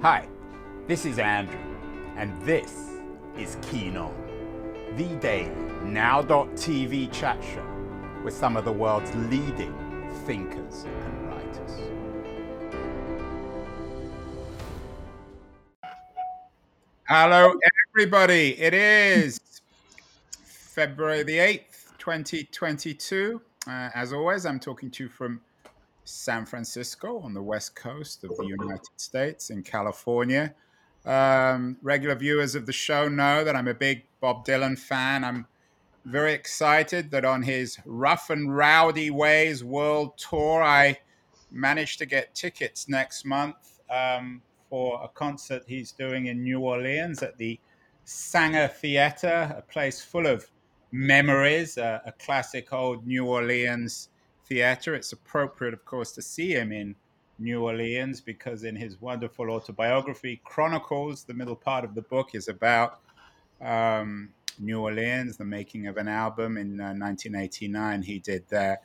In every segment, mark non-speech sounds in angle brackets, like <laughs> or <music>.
Hi, this is Andrew, and this is Keen On, the daily now.tv chat show with some of the world's leading thinkers and writers. Hello, everybody. It is February the 8th, 2022. Uh, as always, I'm talking to you from San Francisco on the west coast of the <laughs> United States in California. Um, regular viewers of the show know that I'm a big Bob Dylan fan. I'm very excited that on his Rough and Rowdy Ways World Tour, I managed to get tickets next month um, for a concert he's doing in New Orleans at the Sanger Theater, a place full of memories, uh, a classic old New Orleans theater. It's appropriate, of course, to see him in New Orleans because in his wonderful autobiography, Chronicles, the middle part of the book is about um, New Orleans, the making of an album in uh, 1989 he did there.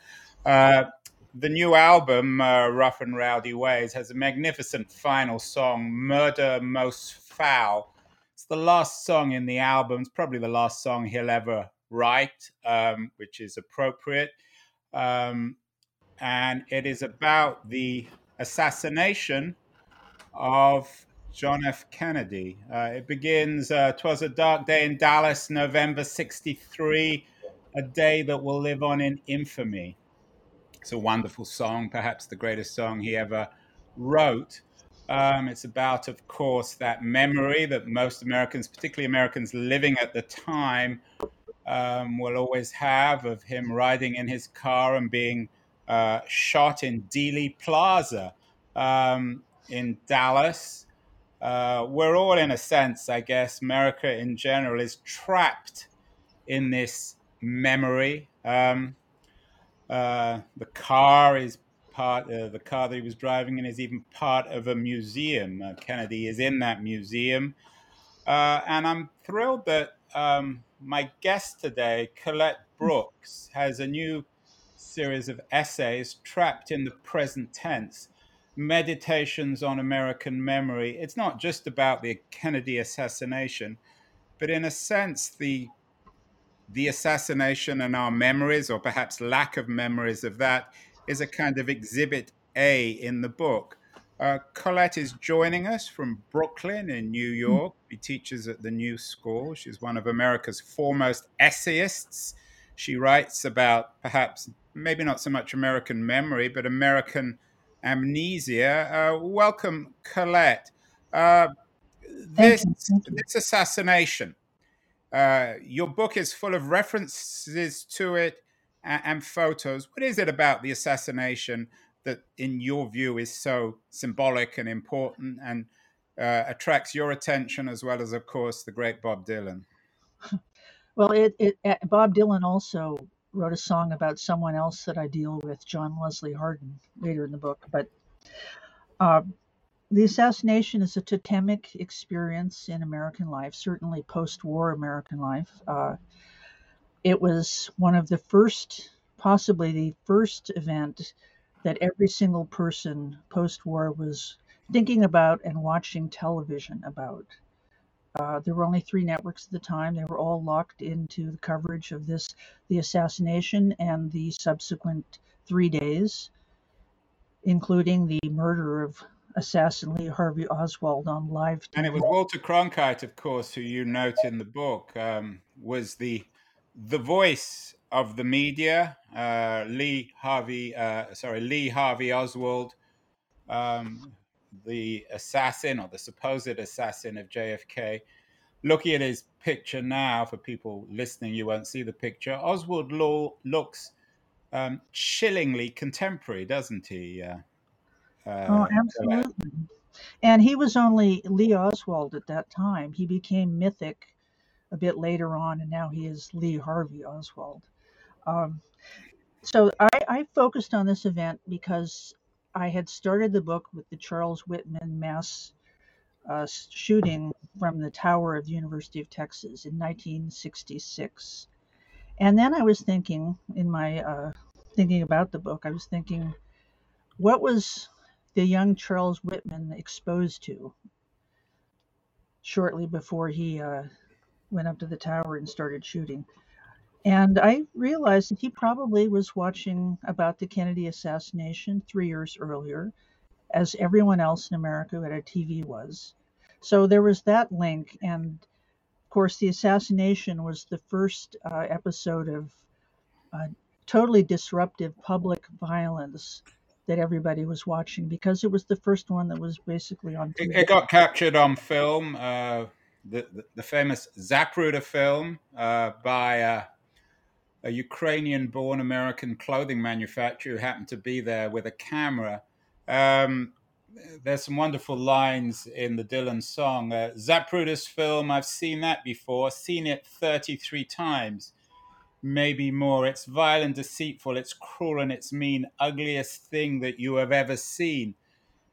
Uh, the new album, uh, Rough and Rowdy Ways, has a magnificent final song, Murder Most Foul. It's the last song in the album. It's probably the last song he'll ever write, um, which is appropriate. Um, and it is about the assassination of John F. Kennedy. Uh, it begins, uh, Twas a Dark Day in Dallas, November 63, a day that will live on in infamy. It's a wonderful song, perhaps the greatest song he ever wrote. Um, it's about, of course, that memory that most Americans, particularly Americans living at the time, um, will always have of him riding in his car and being uh, shot in Dealey Plaza um, in Dallas. Uh, we're all, in a sense, I guess, America in general is trapped in this memory. Um, uh, the car is part, uh, the car that he was driving in is even part of a museum. Uh, Kennedy is in that museum. Uh, and I'm thrilled that um, my guest today, Colette Brooks, has a new series of essays trapped in the present tense meditations on American memory. It's not just about the Kennedy assassination, but in a sense, the the assassination and our memories, or perhaps lack of memories of that, is a kind of exhibit A in the book. Uh, Colette is joining us from Brooklyn in New hmm. York. She teaches at the New School. She's one of America's foremost essayists. She writes about perhaps, maybe not so much American memory, but American amnesia. Uh, welcome, Colette. Uh, this, this assassination, uh, your book is full of references to it and, and photos. What is it about the assassination that, in your view, is so symbolic and important and uh, attracts your attention as well as, of course, the great Bob Dylan? <laughs> Well, it, it, uh, Bob Dylan also wrote a song about someone else that I deal with, John Wesley Hardin, later in the book. But uh, the assassination is a totemic experience in American life, certainly post war American life. Uh, it was one of the first, possibly the first event that every single person post war was thinking about and watching television about. Uh, there were only three networks at the time. They were all locked into the coverage of this, the assassination and the subsequent three days, including the murder of assassin Lee Harvey Oswald on live. TV. And it was Walter Cronkite, of course, who you note in the book, um, was the the voice of the media, uh, Lee Harvey, uh, sorry, Lee Harvey Oswald, um, the assassin or the supposed assassin of JFK. Looking at his picture now, for people listening, you won't see the picture. Oswald Law looks um, chillingly contemporary, doesn't he? Uh, uh oh, absolutely. And he was only Lee Oswald at that time. He became mythic a bit later on, and now he is Lee Harvey Oswald. Um, so I, I focused on this event because I had started the book with the Charles Whitman mass uh, shooting from the tower of the University of Texas in 1966. And then I was thinking, in my uh, thinking about the book, I was thinking, what was the young Charles Whitman exposed to shortly before he uh, went up to the tower and started shooting. And I realized that he probably was watching about the Kennedy assassination three years earlier, as everyone else in America who had a TV was. So there was that link. And of course, the assassination was the first uh, episode of uh, totally disruptive public violence that everybody was watching because it was the first one that was basically on TV. It, got captured on film. Uh, the, the, the, famous Zapruder film uh, by uh, a Ukrainian born American clothing manufacturer who happened to be there with a camera. Um, there's some wonderful lines in the Dylan song. Uh, Zapruder's film, I've seen that before, seen it 33 times, maybe more. It's violent, deceitful, it's cruel, and it's mean, ugliest thing that you have ever seen.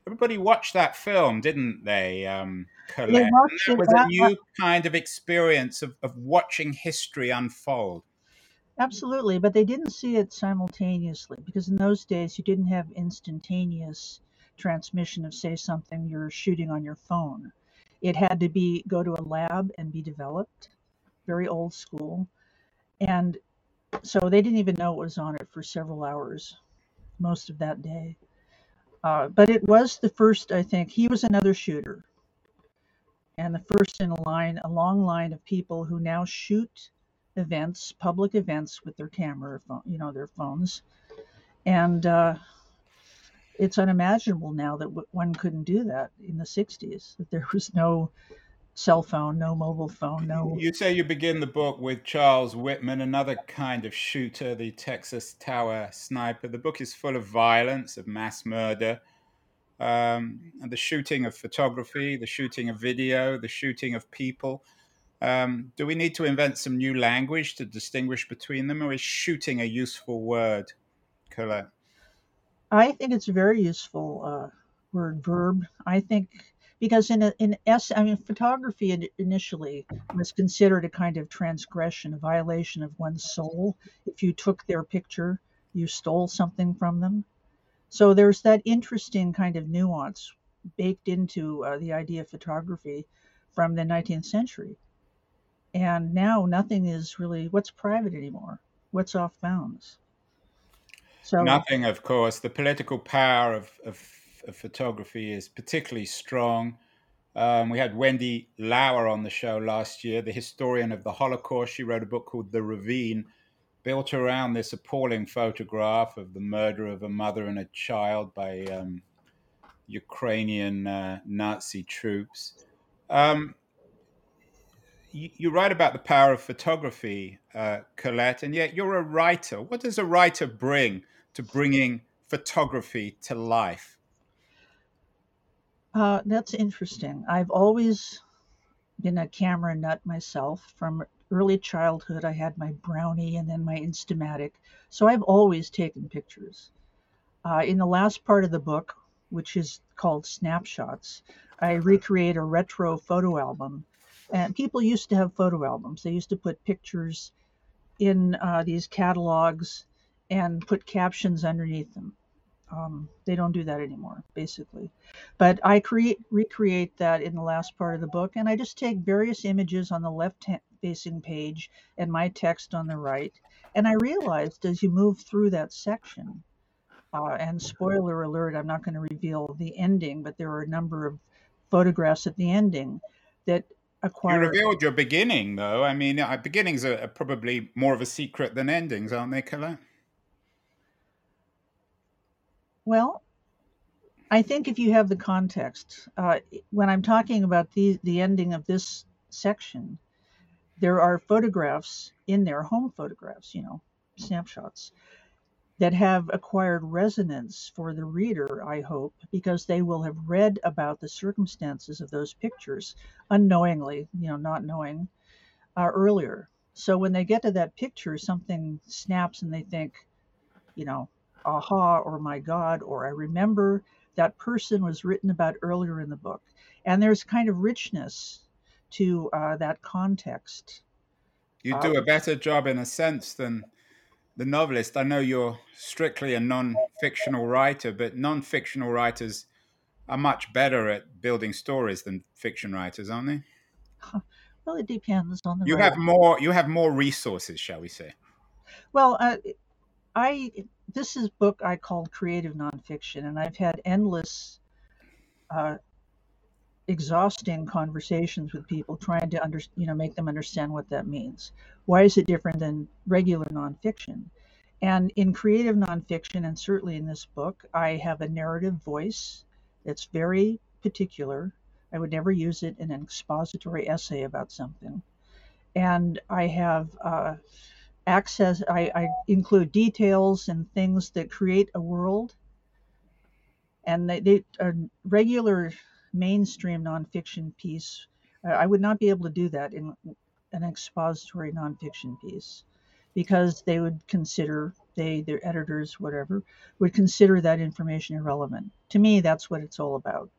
Everybody watched that film, didn't they, um, Colette? That was a new kind of experience of, of watching history unfold. Absolutely, but they didn't see it simultaneously because in those days you didn't have instantaneous transmission of say something you're shooting on your phone. It had to be go to a lab and be developed, very old school. And so they didn't even know it was on it for several hours, most of that day. Uh, but it was the first, I think, he was another shooter. And the first in a line, a long line of people who now shoot events, public events with their camera, you know, their phones. And uh, it's unimaginable now that one couldn't do that in the 60s, that there was no cell phone, no mobile phone, no. You say you begin the book with Charles Whitman, another kind of shooter, the Texas Tower sniper. The book is full of violence, of mass murder, um, and the shooting of photography, the shooting of video, the shooting of people. Um, do we need to invent some new language to distinguish between them, or is shooting a useful word, Colette? I think it's a very useful uh, word, verb. I think because in a, in s, I mean, photography initially was considered a kind of transgression, a violation of one's soul. If you took their picture, you stole something from them. So there's that interesting kind of nuance baked into uh, the idea of photography from the 19th century and now nothing is really what's private anymore? What's off bounds? So nothing of course. The political power of, of, of photography is particularly strong. Um, we had Wendy Lower on the show last year the historian of the holocaust. She wrote a book called the ravine built around this appalling photograph of the murder of a mother and a child by um, ukrainian uh, nazi troops. Um, you, write about the power of photography, uh, Colette, and yet you're a writer. What does a writer bring to bringing photography to life? Uh, that's interesting. I've always been a camera nut myself. From early childhood, I had my Brownie and then my Instamatic. So I've always taken pictures. Uh, in the last part of the book, which is called Snapshots, I recreate a retro photo album and people used to have photo albums. They used to put pictures in uh, these catalogs and put captions underneath them. Um, they don't do that anymore, basically. But I create recreate that in the last part of the book, and I just take various images on the left facing page and my text on the right. And I realized as you move through that section, uh, and spoiler alert, I'm not going to reveal the ending, but there are a number of photographs at the ending that acquire. You revealed your beginning, though. I mean, uh, beginnings are probably more of a secret than endings, aren't they, Colette? Well, I think if you have the context, uh, when I'm talking about the the ending of this section, there are photographs in there, home photographs, you know, snapshots that have acquired resonance for the reader, I hope, because they will have read about the circumstances of those pictures unknowingly, you know, not knowing uh, earlier. So when they get to that picture, something snaps and they think, you know, aha, or my God, or I remember that person was written about earlier in the book. And there's kind of richness to uh, that context. You do a better job, in a sense, than the novelist, I know you're strictly a non fictional writer, but non fictional writers are much better at building stories than fiction writers, aren't they? <laughs> Well, it depends on the. You writer. have more. You have more resources, shall we say? Well, uh, I this is book I called creative nonfiction, and I've had endless, uh, exhausting conversations with people trying to under you know make them understand what that means. Why is it different than regular nonfiction? And in creative nonfiction, and certainly in this book, I have a narrative voice that's very particular. I would never use it in an expository essay about something. And I have uh, access, I, I include details and things that create a world. And they, they a regular mainstream nonfiction piece, uh, I would not be able to do that in an expository nonfiction piece because they would consider they their editors whatever would consider that information irrelevant. To me that's what it's all about.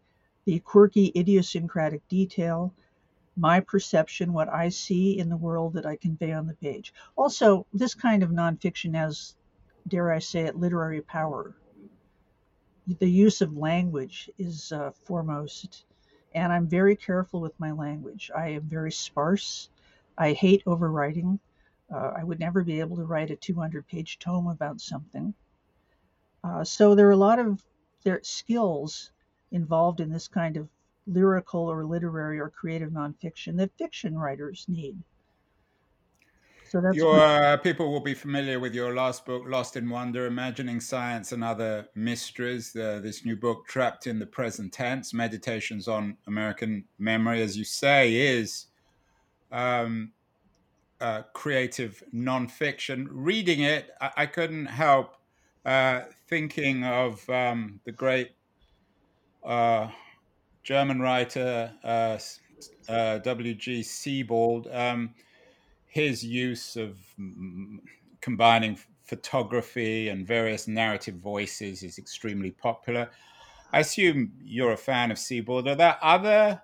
The quirky idiosyncratic detail my perception what i see in the world that i convey on the page. Also this kind of nonfiction has dare i say it literary power. The use of language is uh, foremost and i'm very careful with my language. I am very sparse i hate overwriting uh, I would never be able to write a 200 page tome about something. Uh, so there are a lot of there skills involved in this kind of lyrical or literary or creative nonfiction that fiction writers need. So that's your uh, people will be familiar with your last book, Lost in Wonder: Imagining Science and Other Mysteries. Uh, this new book, Trapped in the Present Tense: Meditations on American Memory, as you say, is um, uh, creative nonfiction. Reading it, I, I couldn't help uh, thinking of um, the great uh, German writer uh, uh, W.G. Sebald. Um, his use of combining photography and various narrative voices is extremely popular. I assume you're a fan of Sebald. Are there other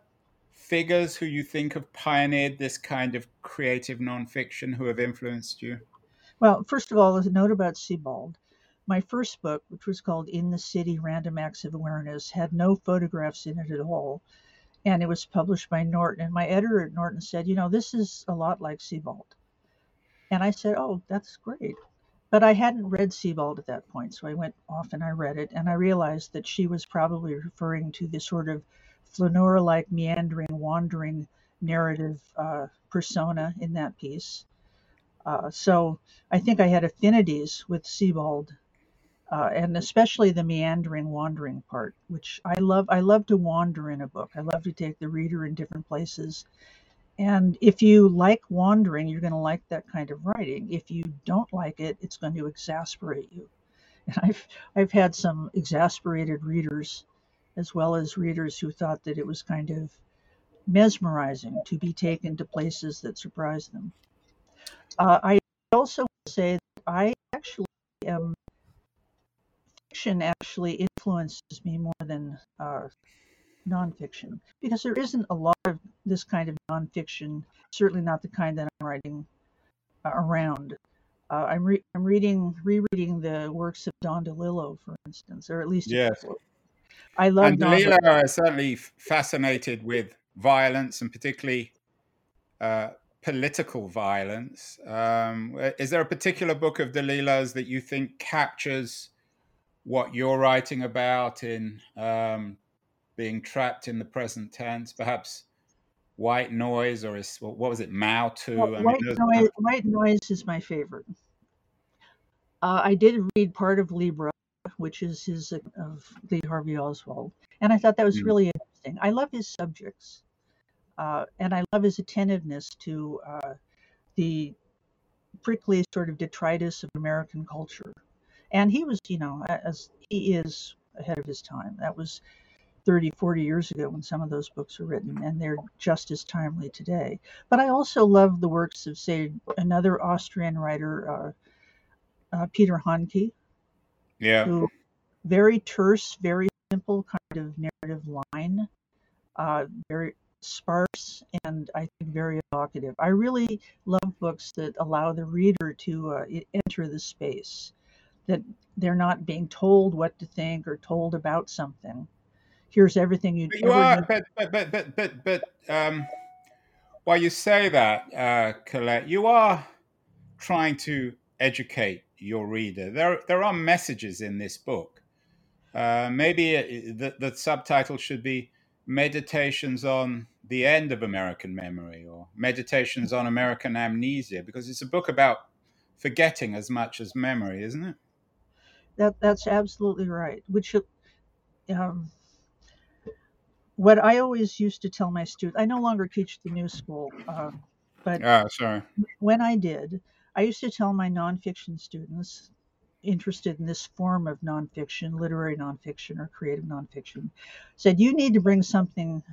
figures who you think have pioneered this kind of creative nonfiction who have influenced you? Well, first of all, as a note about Sebald. My first book, which was called In the City Random Acts of Awareness, had no photographs in it at all. And it was published by Norton. And my editor at Norton said, You know, this is a lot like Sebald. And I said, Oh, that's great. But I hadn't read Sebald at that point. So I went off and I read it. And I realized that she was probably referring to the sort of flaneur like meandering, wandering narrative uh, persona in that piece. Uh, so I think I had affinities with Sebald, uh, and especially the meandering, wandering part, which I love. I love to wander in a book. I love to take the reader in different places. And if you like wandering, you're going to like that kind of writing. If you don't like it, it's going to exasperate you. <laughs> And I've I've had some exasperated readers as well as readers who thought that it was kind of mesmerizing to be taken to places that surprised them. Uh, I also say that I actually am fiction actually influences me more than uh, nonfiction because there isn't a lot of this kind of nonfiction, certainly not the kind that I'm writing uh, around. Uh, I'm, re- I'm reading, rereading the works of Don DeLillo, for instance, or at least yes. I love and DeLillo is certainly fascinated with violence and particularly uh, political violence. Um, is there a particular book of DeLillo's that you think captures what you're writing about in um, being trapped in the present tense? Perhaps White Noise, or is what was it, Mao II? Well, White, mean, noise, White Noise is my favorite. Uh, I did read part of Libra, which is his of Lee Harvey Oswald, and I thought that was mm. really interesting. I love his subjects, uh, and I love his attentiveness to uh, the prickly sort of detritus of American culture. And he was, you know, as he is ahead of his time. That was 30, 40 years ago when some of those books were written, and they're just as timely today. But I also love the works of, say, another Austrian writer, uh, uh, Peter Handke, yeah. Very terse, very simple kind of narrative line, uh, very sparse, and I think very evocative. I really love books that allow the reader to uh, enter the space, that they're not being told what to think or told about something. Here's everything you'd you are, but, but, but, but, but, but, um, while you say that, uh, Colette, you are trying to educate your reader. There, there are messages in this book. Uh, maybe it, the, the subtitle should be Meditations on the End of American Memory or Meditations on American Amnesia, because it's a book about forgetting as much as memory, isn't it? That that's absolutely right. Which, um, what I always used to tell my students, I no longer teach the new school, uh, but oh, sorry. when I did, I used to tell my nonfiction students interested in this form of nonfiction, literary nonfiction or creative nonfiction, said you need to bring something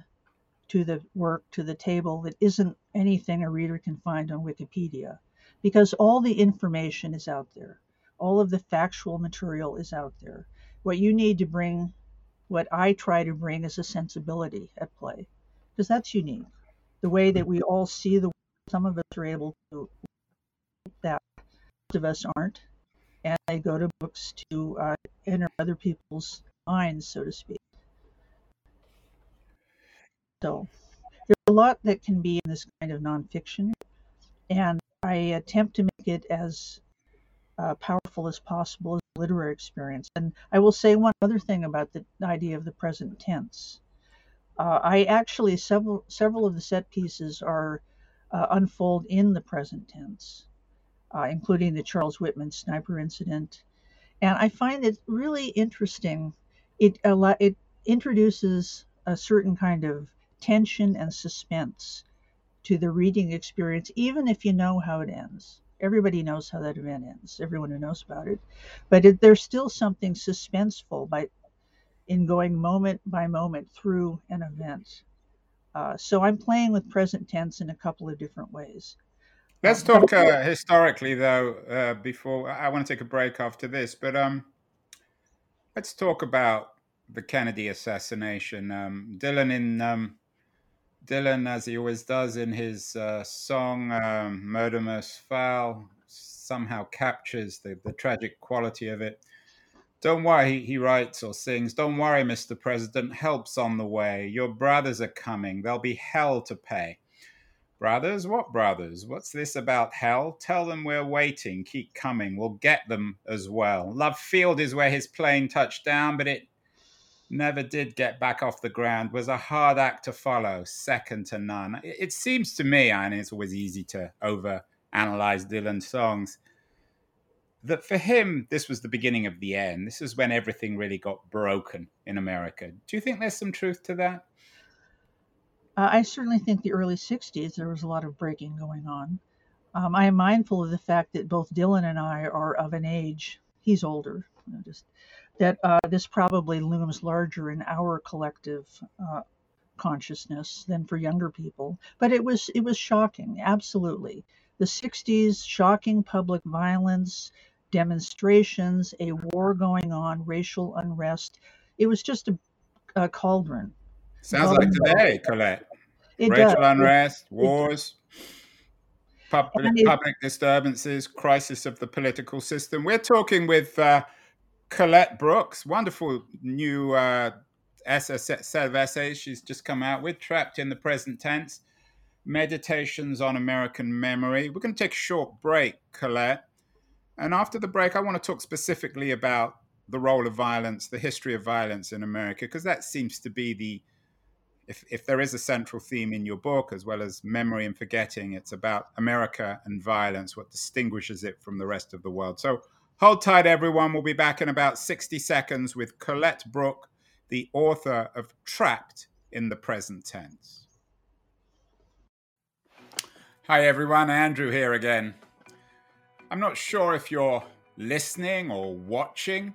to the work, to the table that isn't anything a reader can find on Wikipedia, because all the information is out there. All of the factual material is out there. What you need to bring, what I try to bring, is a sensibility at play, because that's unique. The way that we all see the some of us are able to of us aren't and they go to books to uh, enter other people's minds, so to speak. So there's a lot that can be in this kind of nonfiction, and I attempt to make it as uh, powerful as possible as a literary experience. And I will say one other thing about the idea of the present tense. Uh, I actually several several of the set pieces are uh, unfold in the present tense uh, including the Charles Whitman sniper incident. And I find it really interesting. It, it introduces a certain kind of tension and suspense to the reading experience, even if you know how it ends. Everybody knows how that event ends, everyone who knows about it. But it, there's still something suspenseful by, in going moment by moment through an event. Uh, so I'm playing with present tense in a couple of different ways. Let's talk uh, historically, though. Uh, before I want to take a break after this, but um, let's talk about the Kennedy assassination. Um, Dylan in um, Dylan, as he always does in his uh, song um, "Murder Most Foul," somehow captures the, the tragic quality of it. Don't worry, he, he writes or sings. Don't worry, Mr. President. Help's on the way. Your brothers are coming. There'll be hell to pay. Brothers, what brothers? What's this about hell? Tell them we're waiting. Keep coming. We'll get them as well. Love Field is where his plane touched down, but it never did get back off the ground. Was a hard act to follow, second to none. It, seems to me, and it's always easy to over analyze Dylan's songs, that for him, this was the beginning of the end. This is when everything really got broken in America. Do you think there's some truth to that? Uh, I certainly think the early 60s there was a lot of breaking going on. Um, I am mindful of the fact that both Dylan and I are of an age, he's older, you know, just that uh, this probably looms larger in our collective uh, consciousness than for younger people. But it was it was shocking, absolutely. The 60s, shocking public violence, demonstrations, a war going on, racial unrest. It was just a, a cauldron Sounds like today, Colette. It Racial does. unrest, wars, public, it, public disturbances, crisis of the political system. We're talking with uh, Colette Brooks, wonderful new uh, set of essays she's just come out with, Trapped in the Present Tense, Meditations on American Memory. We're going to take a short break, Colette. And after the break, I want to talk specifically about the role of violence, the history of violence in America, because that seems to be the if, if there is a central theme in your book, as well as memory and forgetting, it's about America and violence, what distinguishes it from the rest of the world. So hold tight, everyone. We'll be back in about 60 seconds with Colette Brook, the author of Trapped in the Present Tense. Hi, everyone. Andrew here again. I'm not sure if you're listening or watching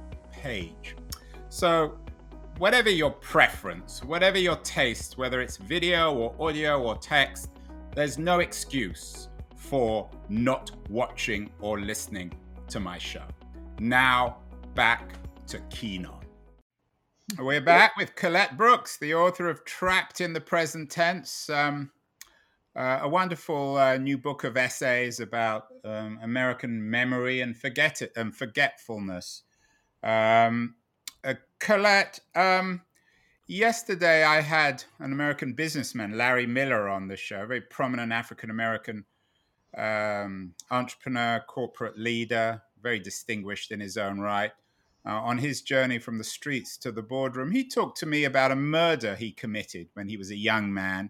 page. So, whatever your preference, whatever your taste, whether it's video or audio or text, there's no excuse for not watching or listening to my show. Now, back to Keen On. We're back with Colette Brooks, the author of Trapped in the Present Tense, um, uh, a wonderful uh, new book of essays about um, American memory and forget it and forgetfulness. Um, uh, Colette, um, yesterday I had an American businessman, Larry Miller, on the show, a very prominent African American um, entrepreneur, corporate leader, very distinguished in his own right. Uh, on his journey from the streets to the boardroom, he talked to me about a murder he committed when he was a young man.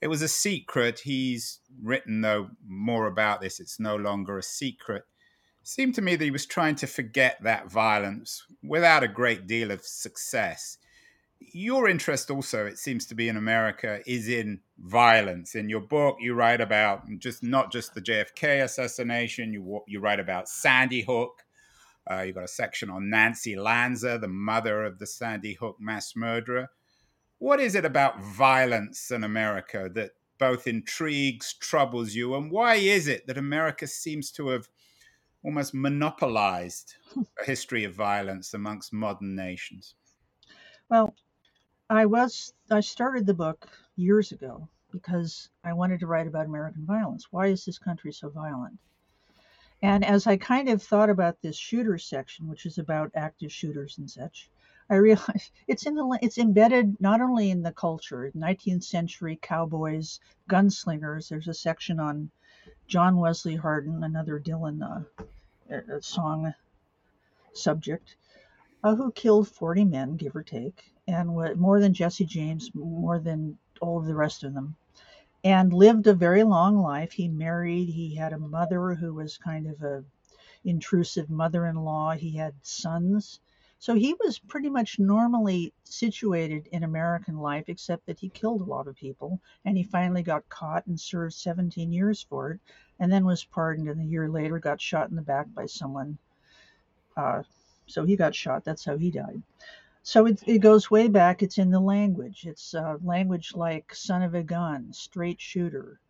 It was a secret. He's written, though, more about this. It's no longer a secret seemed to me that he was trying to forget that violence without a great deal of success. Your interest also, it seems to be in America, is in violence. In your book, you write about just not just the JFK assassination. You you write about Sandy Hook. Uh, you've got a section on Nancy Lanza, the mother of the Sandy Hook mass murderer. What is it about violence in America that both intrigues, troubles you, and why is it that America seems to have almost monopolized a history of violence amongst modern nations? Well, I was I started the book years ago because I wanted to write about American violence. Why is this country so violent? And as I kind of thought about this shooter section, which is about active shooters and such, I realized <laughs> it's in the it's embedded not only in the culture, 19th century cowboys, gunslingers. There's a section on John Wesley Hardin, another Dylan uh, song subject, uh, who killed 40 men, give or take, and more than Jesse James, more than all of the rest of them, and lived a very long life. He married, he had a mother who was kind of a intrusive mother-in-law. He had sons. So he was pretty much normally situated in American life, except that he killed a lot of people. And he finally got caught and served 17 years for it, and then was pardoned. And a year later, got shot in the back by someone. Uh, so he got shot. That's how he died. So it, it goes way back. It's in the language. It's uh, language like son of a gun, straight shooter,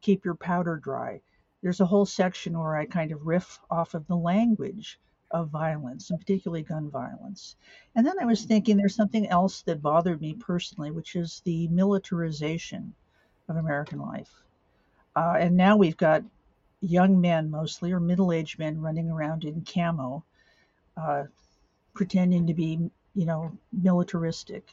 keep your powder dry. There's a whole section where I kind of riff off of the language of violence, and particularly gun violence. And then I was thinking there's something else that bothered me personally, which is the militarization of American life. Uh, and now we've got young men, mostly, or middle aged men, running around in camo, uh, pretending to be, you know, militaristic.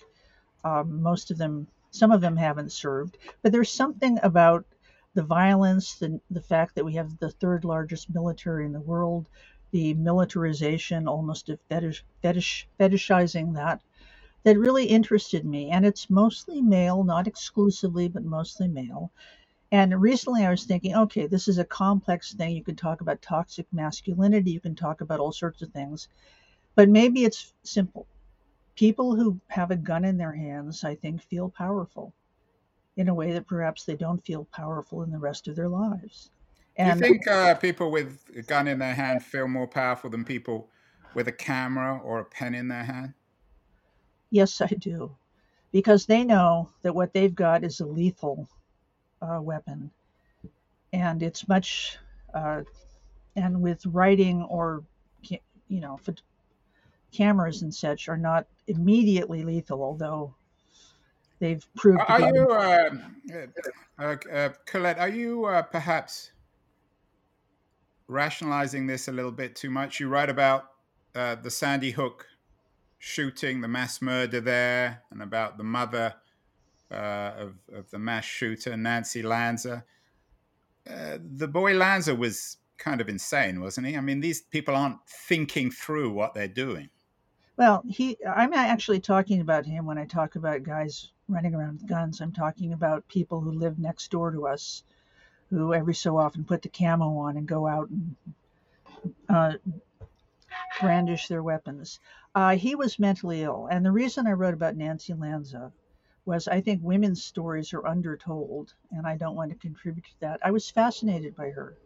Um, most of them, some of them haven't served, but there's something about the violence, the, the fact that we have the third largest military in the world, the militarization, almost of fetish, fetish, fetishizing that, that really interested me. And it's mostly male, not exclusively, but mostly male. And recently I was thinking, okay, this is a complex thing. You can talk about toxic masculinity, you can talk about all sorts of things, but maybe it's simple. People who have a gun in their hands, I think, feel powerful in a way that perhaps they don't feel powerful in the rest of their lives. And Do you think uh, people with a gun in their hand feel more powerful than people with a camera or a pen in their hand? Yes, I do. Because they know that what they've got is a lethal uh, weapon. And it's much, uh, and with writing or, you know, cameras and such are not immediately lethal, although they've proved. Are you, uh, uh, uh, Colette? Are you uh, perhaps rationalizing this a little bit too much? You write about uh, the Sandy Hook shooting, the mass murder there, and about the mother uh, of, of the mass shooter, Nancy Lanza. the boy Lanza was kind of insane, wasn't he? I mean, these people aren't thinking through what they're doing. Well, he I'm actually talking about him when I talk about guys running around with guns. I'm talking about people who live next door to us who every so often put the camo on and go out and uh, brandish their weapons. Uh, he was mentally ill. And the reason I wrote about Nancy Lanza was I think women's stories are undertold, and I don't want to contribute to that. I was fascinated by her.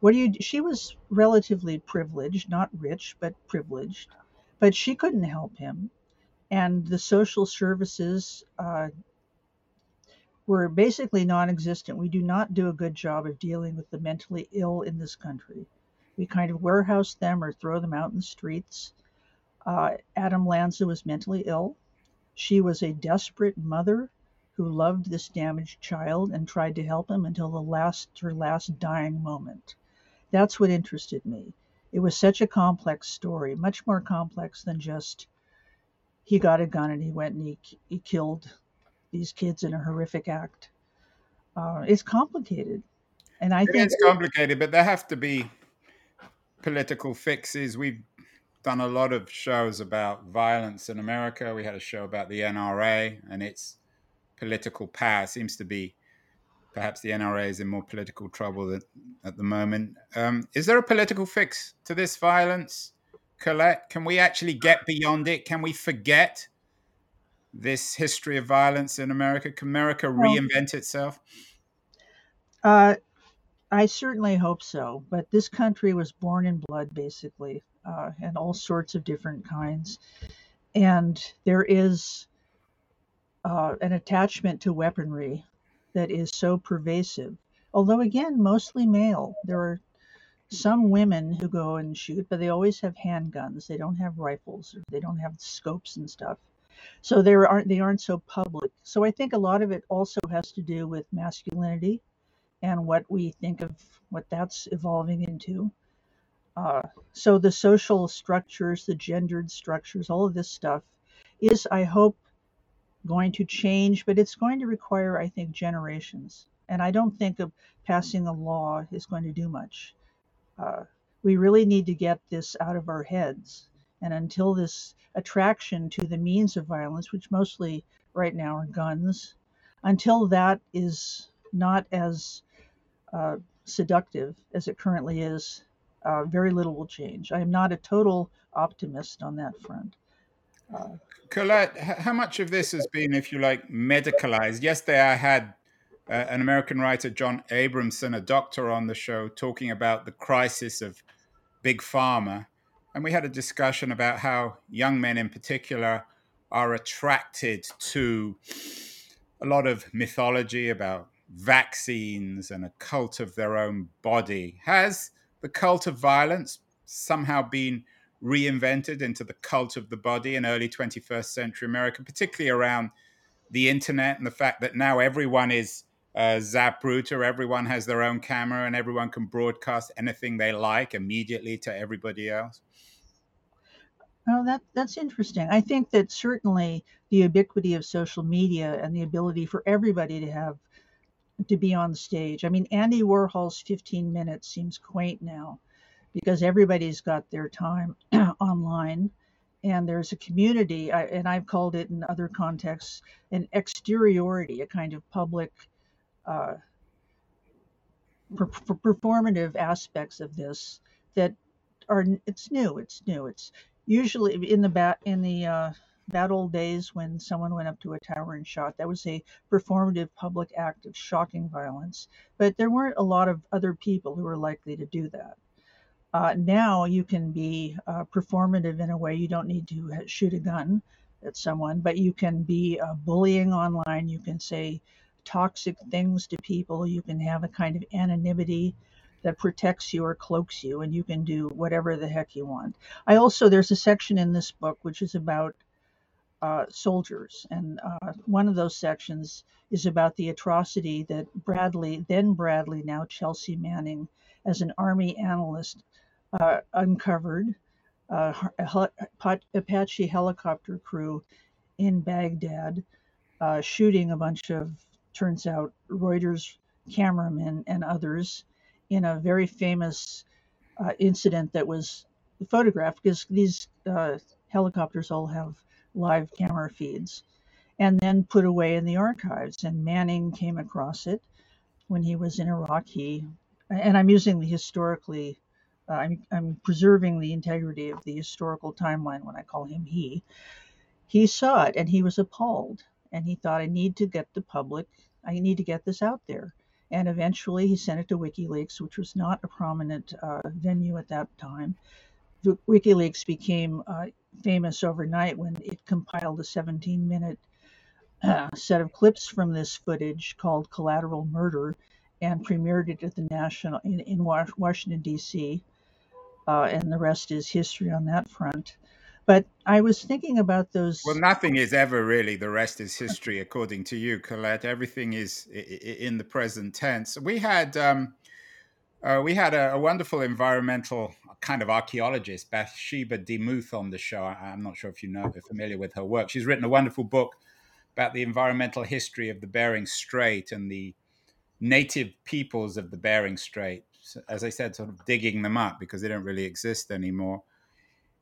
What do you? She was relatively privileged, not rich, but privileged, but she couldn't help him, and the social services uh, were basically non-existent. We do not do a good job of dealing with the mentally ill in this country. We kind of warehouse them or throw them out in the streets. Uh, Adam Lanza was mentally ill. She was a desperate mother who loved this damaged child and tried to help him until the last her last dying moment. That's what interested me. It was such a complex story, much more complex than just he got a gun and he went and he, he killed these kids in a horrific act. Uh, it's complicated. And I it think it's complicated, but there have to be political fixes. We've done a lot of shows about violence in America. We had a show about the NRA and its political power seems to be perhaps the NRA is in more political trouble at the moment. Um, is there a political fix to this violence, Colette? Can we actually get beyond it? Can we forget this history of violence in America? Can America reinvent itself? Uh, I certainly hope so. But this country was born in blood, basically, uh, and all sorts of different kinds. And there is uh, an attachment to weaponry that is so pervasive. Although, again, mostly male. There are some women who go and shoot, but they always have handguns. They don't have rifles. Or they don't have scopes and stuff. So they aren't they aren't so public. So I think a lot of it also has to do with masculinity and what we think of what that's evolving into. Uh, so the social structures, the gendered structures, all of this stuff is, I hope, going to change, but it's going to require, I think, generations. And I don't think of passing a law is going to do much. Uh, we really need to get this out of our heads. And until this attraction to the means of violence, which mostly right now are guns, until that is not as uh, seductive as it currently is, uh, very little will change. I am not a total optimist on that front. Uh, Colette, how much of this has been, if you like, medicalized? Yesterday, I had uh, an American writer, John Abramson, a doctor, on the show talking about the crisis of big pharma. And we had a discussion about how young men in particular are attracted to a lot of mythology about vaccines and a cult of their own body. Has the cult of violence somehow been reinvented into the cult of the body in early 21st century America, particularly around the internet and the fact that now everyone is uh, Zapruder, everyone has their own camera and everyone can broadcast anything they like immediately to everybody else? Oh, that that's interesting. I think that certainly the ubiquity of social media and the ability for everybody to have to be on stage. I mean, Andy Warhol's 15 minutes seems quaint now because everybody's got their time <clears throat> online and there's a community and i've called it in other contexts an exteriority a kind of public uh, per- performative aspects of this that are it's new it's new it's usually in the bat in the uh, bad old days when someone went up to a tower and shot that was a performative public act of shocking violence but there weren't a lot of other people who were likely to do that uh, now you can be uh, performative in a way you don't need to shoot a gun at someone, but you can be uh, bullying online. You can say toxic things to people. You can have a kind of anonymity that protects you or cloaks you, and you can do whatever the heck you want. I also, there's a section in this book which is about uh, soldiers. And uh, one of those sections is about the atrocity that Bradley, then Bradley, now Chelsea Manning, as an Army analyst, uh, uncovered uh, a Apache helicopter crew in Baghdad uh, shooting a bunch of, turns out, Reuters cameramen and others in a very famous uh, incident that was photographed because these uh, helicopters all have live camera feeds and then put away in the archives. And Manning came across it when he was in Iraq. He, and I'm using the historically, uh, I'm, I'm preserving the integrity of the historical timeline when I call him he. He saw it and he was appalled and he thought, I need to get the public, I need to get this out there. And eventually he sent it to WikiLeaks, which was not a prominent uh, venue at that time. WikiLeaks became uh, famous overnight when it compiled a 17 minute uh, set of clips from this footage called Collateral Murder and premiered it at the National in, in Washington, D.C. Uh, and the rest is history on that front. But I was thinking about those. Well, nothing is ever really the rest is history, according to you, Colette. Everything is in the present tense. We had um, uh, we had a, a, wonderful environmental kind of archaeologist, Bathsheba DeMuth, on the show. I'm not sure if you know, if you're familiar with her work. She's written a wonderful book about the environmental history of the Bering Strait and the native peoples of the Bering Strait. As I said, sort of digging them up because they don't really exist anymore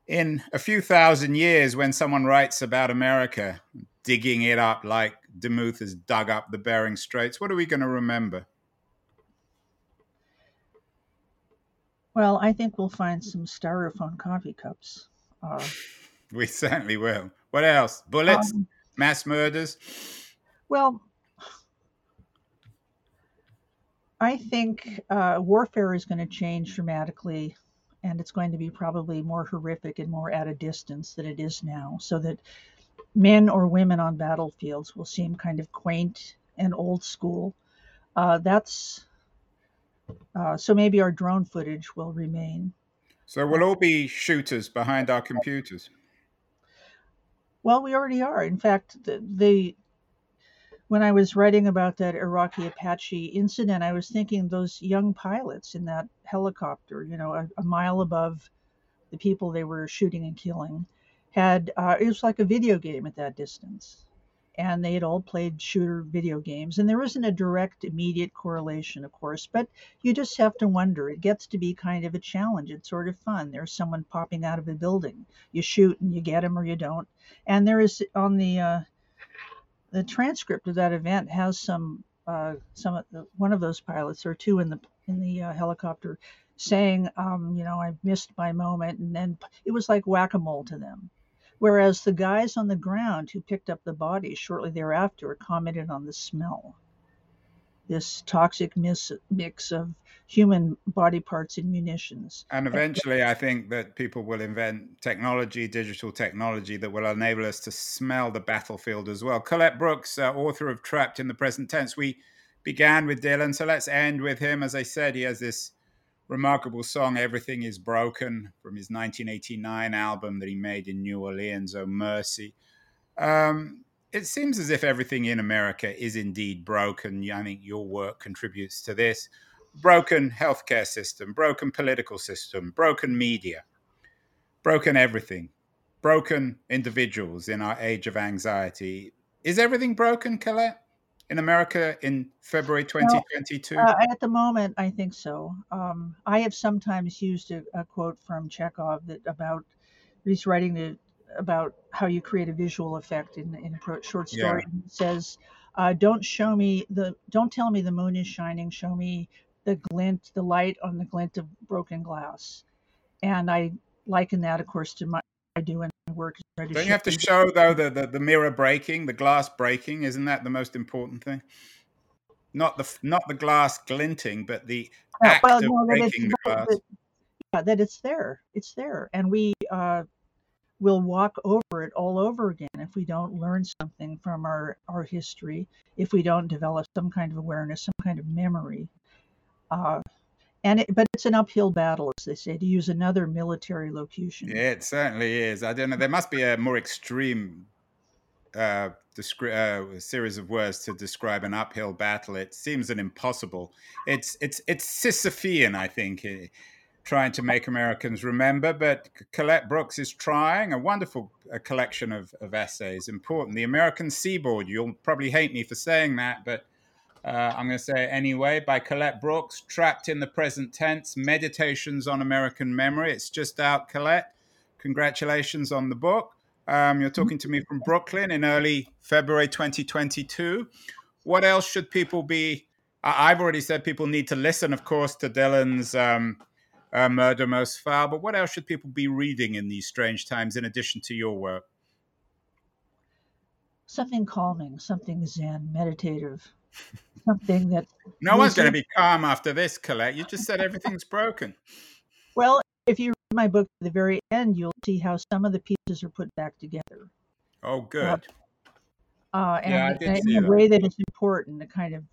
in a few thousand years, when someone writes about America, digging it up like DeMuth has dug up the Bering Straits, what are we going to remember? Well, I think we'll find some styrofoam coffee cups. Uh, <laughs> we certainly will. What else? Bullets? Um, mass murders? Well, I think uh, warfare is going to change dramatically and it's going to be probably more horrific and more at a distance than it is now, so that men or women on battlefields will seem kind of quaint and old school. Uh, that's uh, so maybe our drone footage will remain. So we'll all be shooters behind our computers. Well, we already are. In fact, the, the when I was writing about that Iraqi Apache incident, I was thinking those young pilots in that helicopter, you know, a, a mile above the people they were shooting and killing, had uh, it was like a video game at that distance. And they had all played shooter video games. And there isn't a direct, immediate correlation, of course, but you just have to wonder. It gets to be kind of a challenge. It's sort of fun. There's someone popping out of a building. You shoot and you get him or you don't. And there is on the uh, the transcript of that event has some uh, some of the, one of those pilots or two in the in the uh, helicopter saying, um, you know, I missed my moment, and then it was like whack-a-mole to them. Whereas the guys on the ground who picked up the body shortly thereafter commented on the smell. This toxic mix, mix of human body parts and munitions. And eventually, I think that people will invent technology, digital technology, that will enable us to smell the battlefield as well. Colette Brooks, uh, author of Trapped in the Present Tense. We began with Dylan, so let's end with him. As I said, he has this remarkable song, Everything is Broken, from his 1989 album that he made in New Orleans, Oh Mercy. Um, it seems as if everything in America is indeed broken. I think your work contributes to this broken healthcare system, broken political system, broken media, broken everything, broken individuals in our age of anxiety. Is everything broken, Colette, in America in February 2022? Well, uh, at the moment, I think so. Um, I have sometimes used a, a, quote from Chekhov that about he's writing to, about how you create a visual effect in, in a short story. Yeah. Says, uh, "Don't show me the, don't tell me the moon is shining. Show me the glint, the light on the glint of broken glass. And I liken that, of course, to my I do in work. Don't you have to show though the, the, the mirror breaking, the glass breaking? Isn't that the most important thing? Not the not the glass glinting, but the yeah, act well, of no, breaking the glass. That, yeah, that it's there. It's there, and we uh, will walk over it all over again if we don't learn something from our our history. If we don't develop some kind of awareness, some kind of memory. Uh, and it, but it's an uphill battle, as they say, to use another military locution. Yeah, it certainly is. I don't know. There must be a more extreme uh, descri- uh, series of words to describe an uphill battle. It seems an impossible. It's it's it's Sisyphean, I think, eh, trying to make Americans remember. But Colette Brooks is trying a wonderful uh, collection of, of essays. Important. The American Seaboard. You'll probably hate me for saying that, but uh, I'm going to say it anyway. By Colette Brooks, trapped in the present tense. Meditations on American memory. It's just out, Colette. Congratulations on the book. Um, you're talking to me from Brooklyn in early February 2022. What else should people be? I've already said people need to listen, of course, to Dylan's um, uh, Murder Most Foul, but what else should people be reading in these strange times in addition to your work? Something calming, something zen, meditative, <laughs> something that. No one's going to be calm after this, Colette. You just said everything's broken. Well, if you read my book to the very end, you'll see how some of the pieces are put back together. Oh, good. Uh, uh, and, yeah, in a way that is important, to kind of.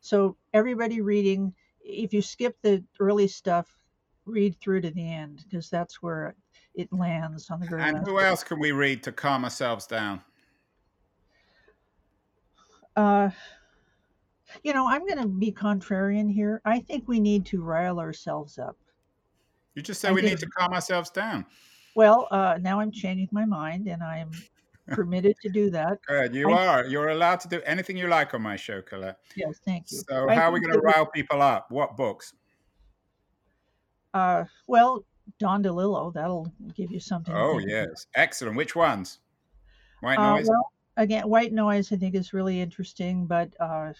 So everybody reading, if you skip the early stuff, read through to the end because that's where it lands on the very. And who else can we read to calm ourselves down? Uh, you know, I'm going to be contrarian here. I think we need to rile ourselves up. You just said I we think, need to calm ourselves down. Well, uh, now I'm changing my mind, and I'm permitted to do that. Good, you I, are. You're allowed to do anything you like on my show, Colette. Yes, thank you. So, I how are we going to rile people up? What books? Uh, well, Don DeLillo. That'll give you something. Oh yes, about. excellent. Which ones? White uh, noise. Well, again, white noise. I think is really interesting, but uh,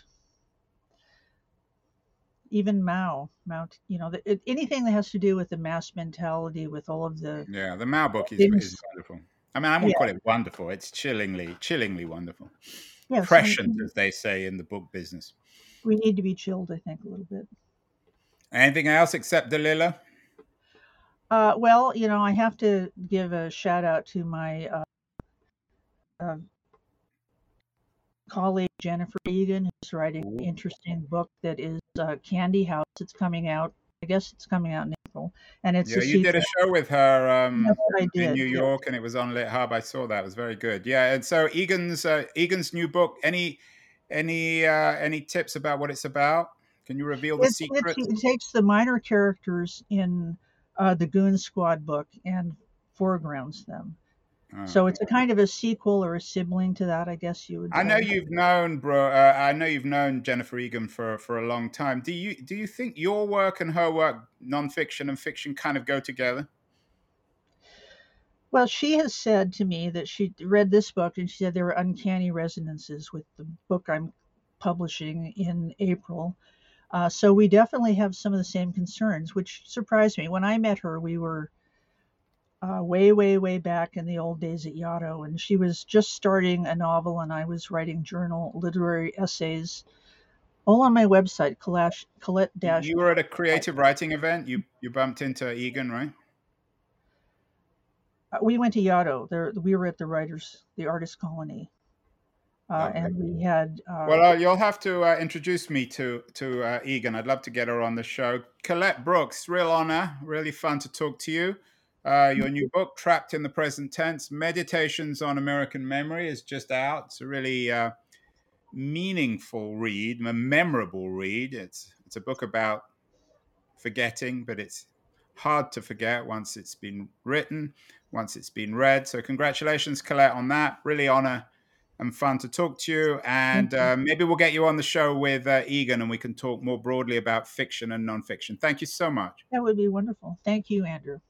even Mao, Mao, you know, the, it, anything that has to do with the mass mentality, with all of the yeah, the Mao book is, is wonderful. I mean, I wouldn't yeah. call it wonderful; it's chillingly, chillingly wonderful. Yes, Prescient, as they say in the book business. We need to be chilled, I think, a little bit. Anything else except DeLillo? Uh, well, you know, I have to give a shout out to my uh, uh, colleague Jennifer Egan, who's writing an interesting book that is uh, Candy House. It's coming out. I guess it's coming out and it's yeah. You did a show with her um, in New York, yeah. and it was on Lit Hub. I saw that; it was very good. Yeah, and so Egan's uh, Egan's new book. Any any uh, any tips about what it's about? Can you reveal the secret? It takes the minor characters in uh, the Goon Squad book and foregrounds them. So it's a kind of a sequel or a sibling to that, I guess you would. I know you've known, bro. Uh, I know you've known Jennifer Egan for for a long time. Do you do you think your work and her work, nonfiction and fiction, kind of go together? Well, she has said to me that she read this book and she said there were uncanny resonances with the book I'm publishing in April. Uh, so we definitely have some of the same concerns, which surprised me. When I met her, we were uh, way, way, way back in the old days at Yaddo, and she was just starting a novel, and I was writing journal literary essays, all on my website, Colette. Colette Dash. You were at a creative writing event. You you bumped into Egan, right? Uh, we went to Yaddo. There, we were at the writers, the artist colony. Uh, and we had. Uh, well, uh, you'll have to uh, introduce me to to uh, Egan. I'd love to get her on the show. Colette Brooks, real honor, really fun to talk to you. Uh, your new book, Trapped in the Present Tense Meditations on American Memory, is just out. It's a really uh, meaningful read, a memorable read. It's, it's a book about forgetting, but it's hard to forget once it's been written, once it's been read. So, congratulations, Colette, on that. Really honor and fun to talk to you. And uh, maybe we'll get you on the show with uh, Egan and we can talk more broadly about fiction and nonfiction. Thank you so much. That would be wonderful. Thank you, Andrew.